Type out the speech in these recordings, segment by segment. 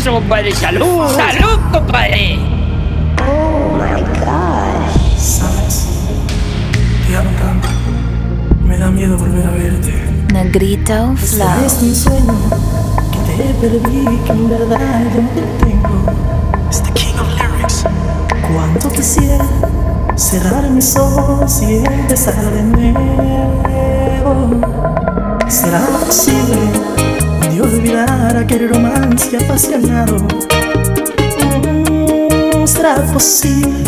Eso, compadre. ¡Salud! ¡Salud, compadre! Oh my gosh. Sabes, te amo tanto. Me da miedo volver a verte. Negrito Flow. Este es mi sueño que te perdí, que en verdad yo me tengo. Es the king of lyrics. Cuando quisiera cerrar mis ojos y empezar de nuevo. Será posible olvidar aquel romance apasionado. ¿Será posible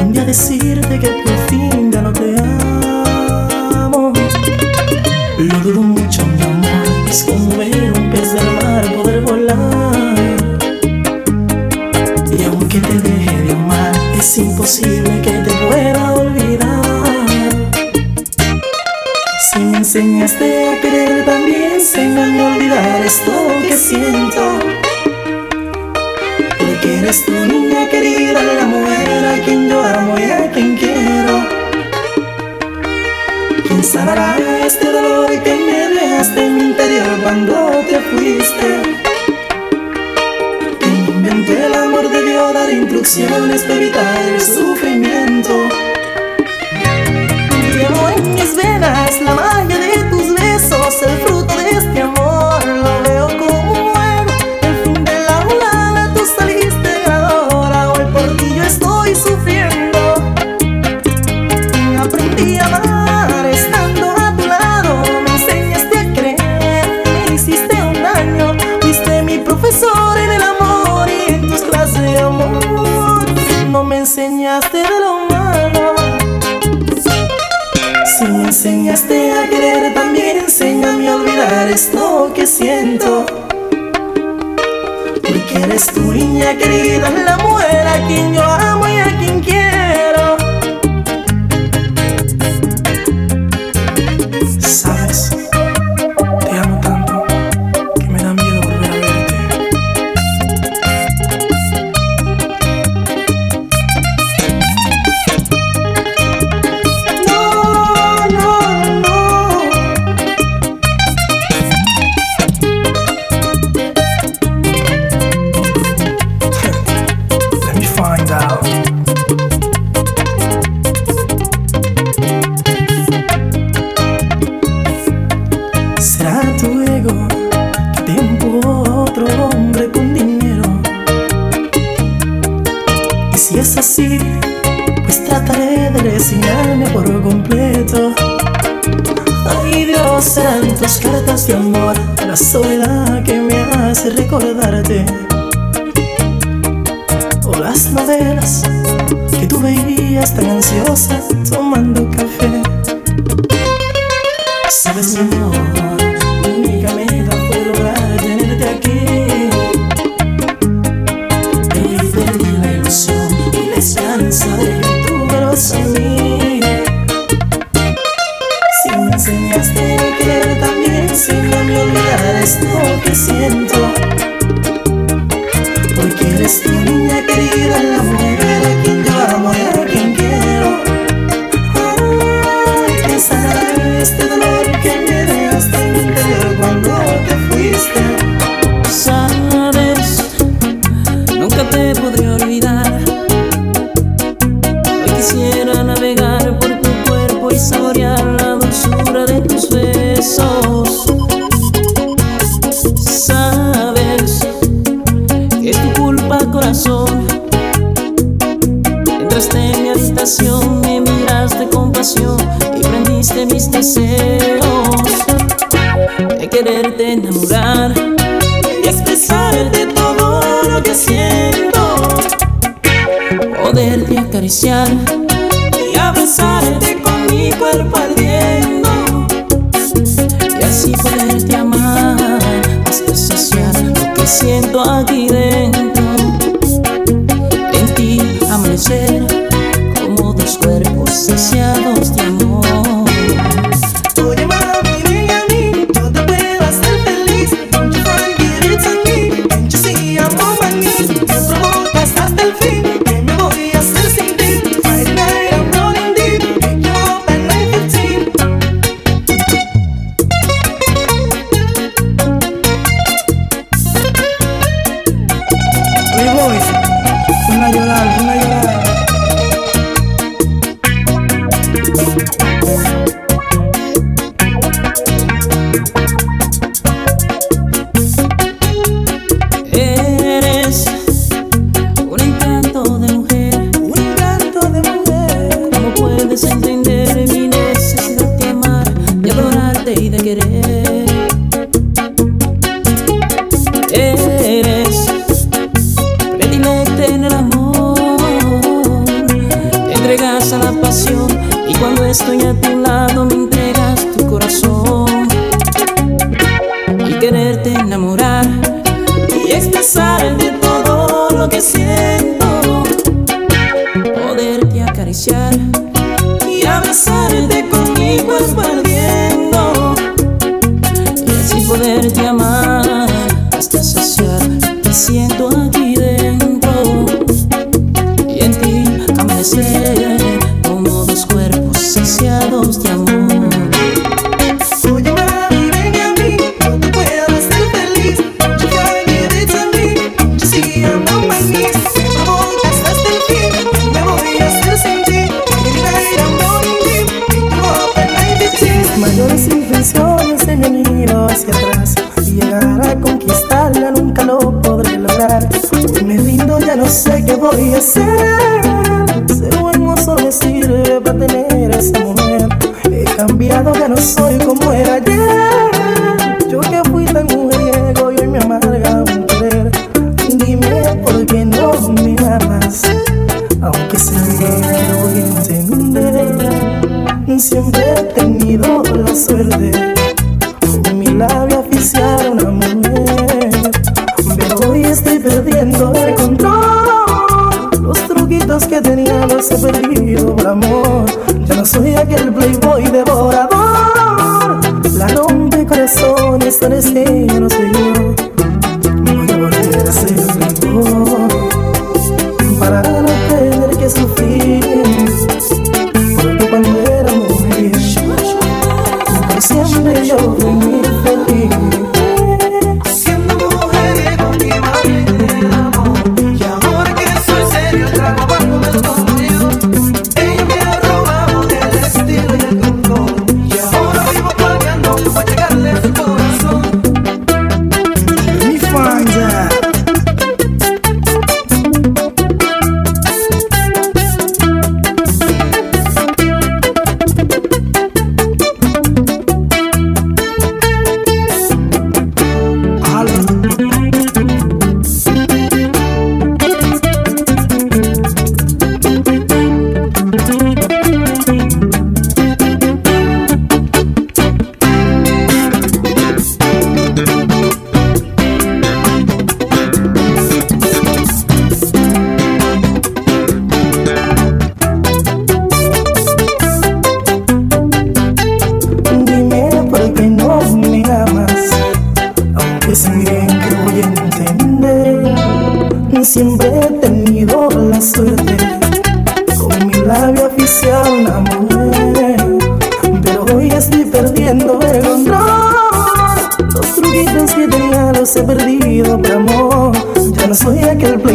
un día decirte que por fin ya no te amo? Lo dudo mucho, mi amor, es como ver un serán tus cartas de amor la soledad que me hace recordarte? O las novelas que tú veías tan ansiosa tomando café sanar este dolor. acariciar y abrazarte con mi cuerpo. acariciar y abrazarte conmigo es verdad.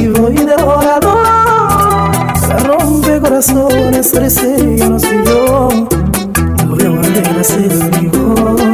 vivo y devorador. Se rompe corazones, tres no soy yo. No veo barreras en mi voz.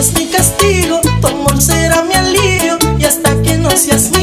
es mi castigo, tu amor será mi alivio y hasta que no seas mi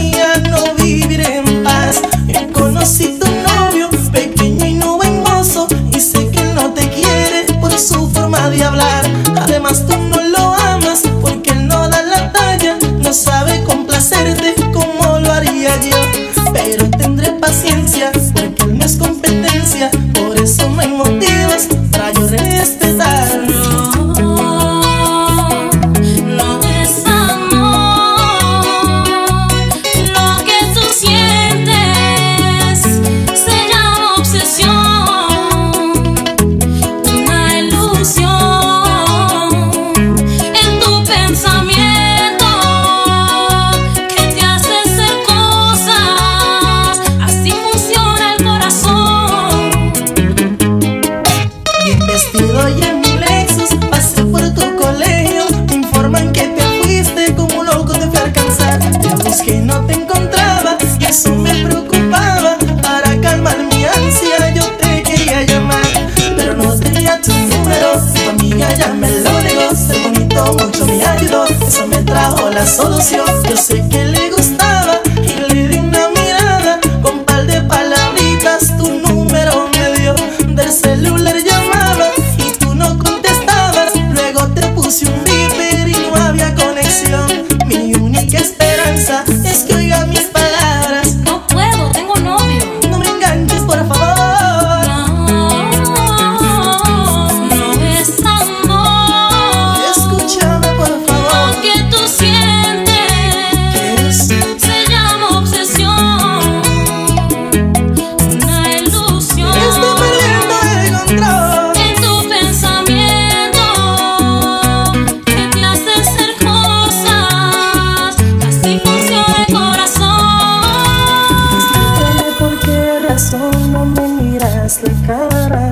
la cara.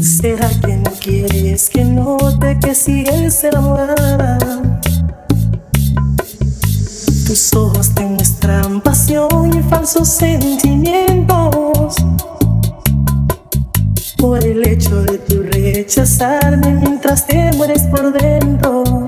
¿Será que no quieres que note que sigues enamorada? Tus ojos te muestran pasión y falsos sentimientos. Por el hecho de tu rechazarme mientras te mueres por dentro.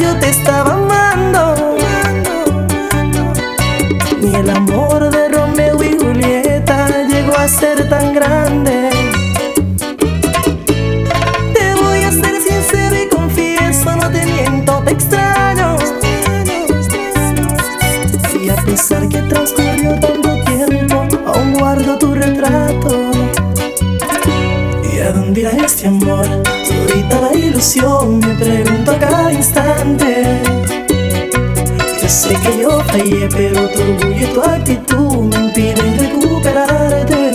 Yo te estaba amando. Ni el amor de Romeo y Julieta llegó a ser tan grande. Te voy a ser sincero y confieso, no te miento, te extraño. Y a pesar que transcurrió tanto tiempo, aún guardo tu retrato. ¿Y a dónde irá este amor? Todita la ilusión, me pregunto a cada instante. Sé que yo fallé, pero tu orgullo y tu actitud me impiden recuperarte.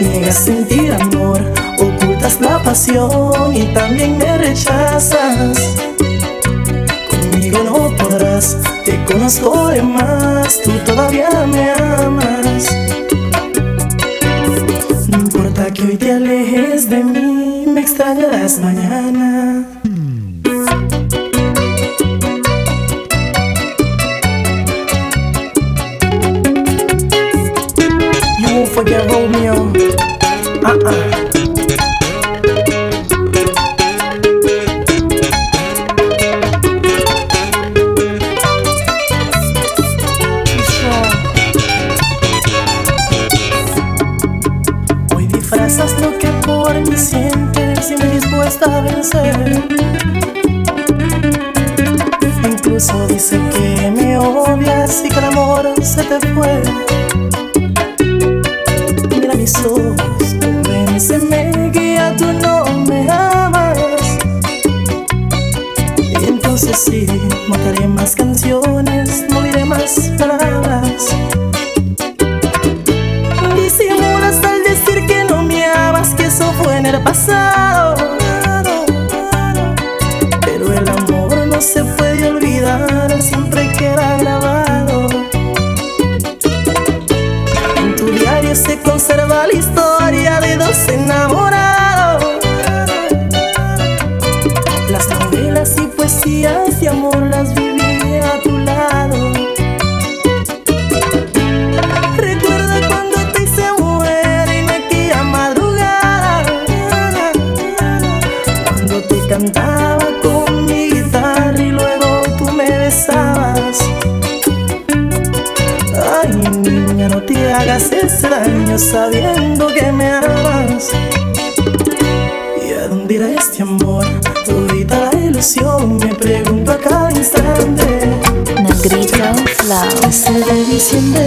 Niegas sentir amor, ocultas la pasión y también me rechazas. Conmigo no podrás, te conozco de más, tú todavía me amas. No importa que hoy te alejes de mí, me extrañarás mañana. Me dispuesta a vencer. Incluso dice que me odias y que el amor se te fue. De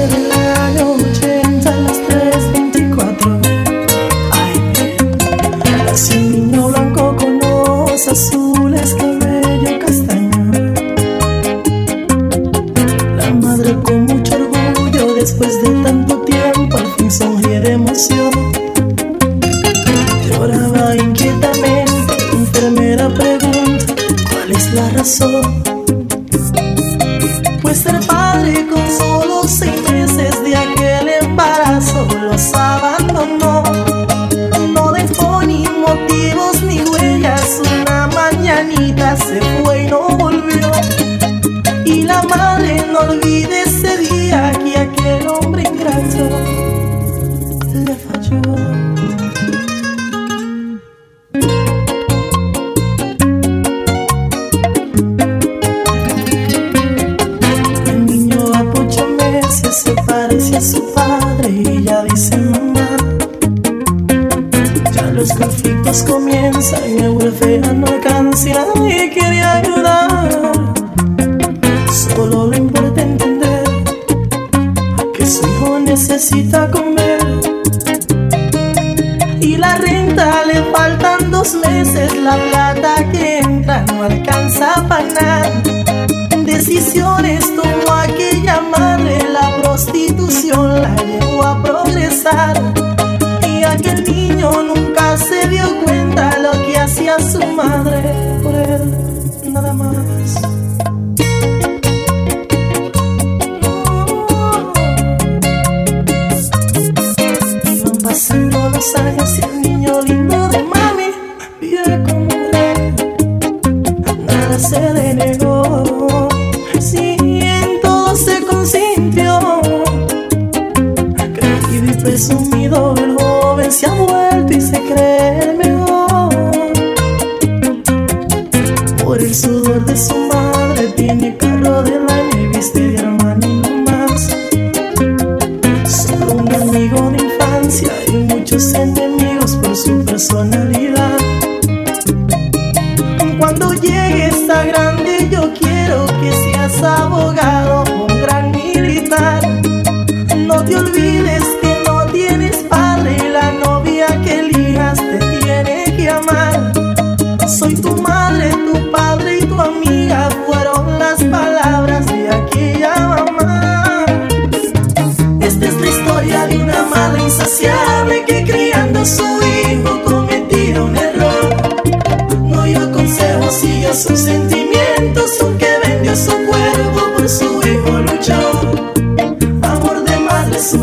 muchos enemigos por su persona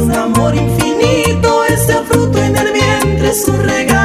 un amor infinito, ese fruto en el vientre es regalo.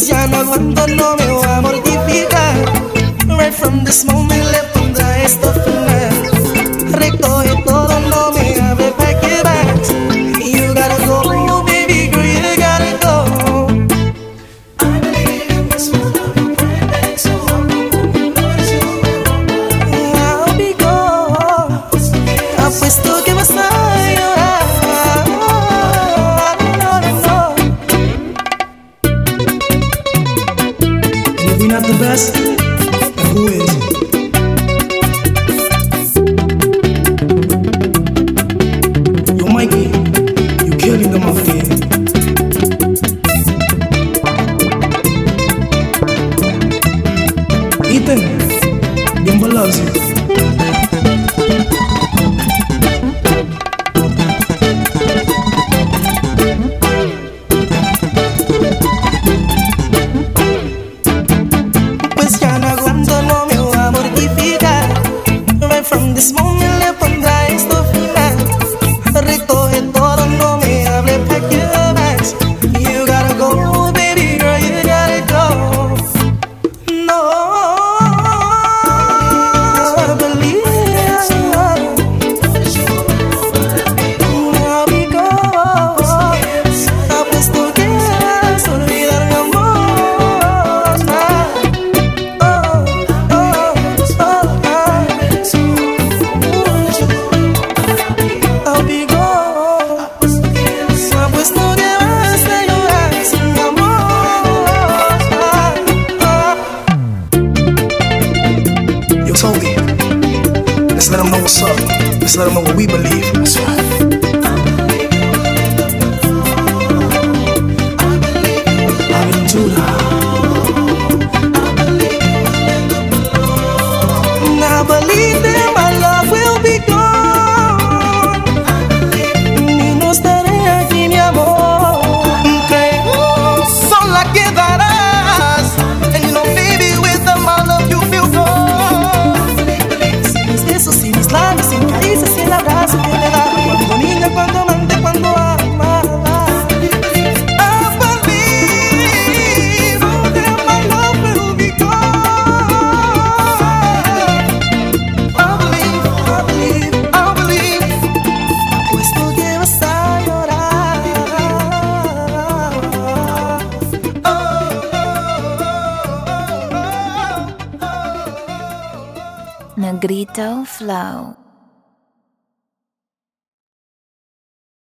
Ya no aguanto, no me voy oh, a mortificar Right from this moment le pondrá esto final. Recoge todo loves you. Oh,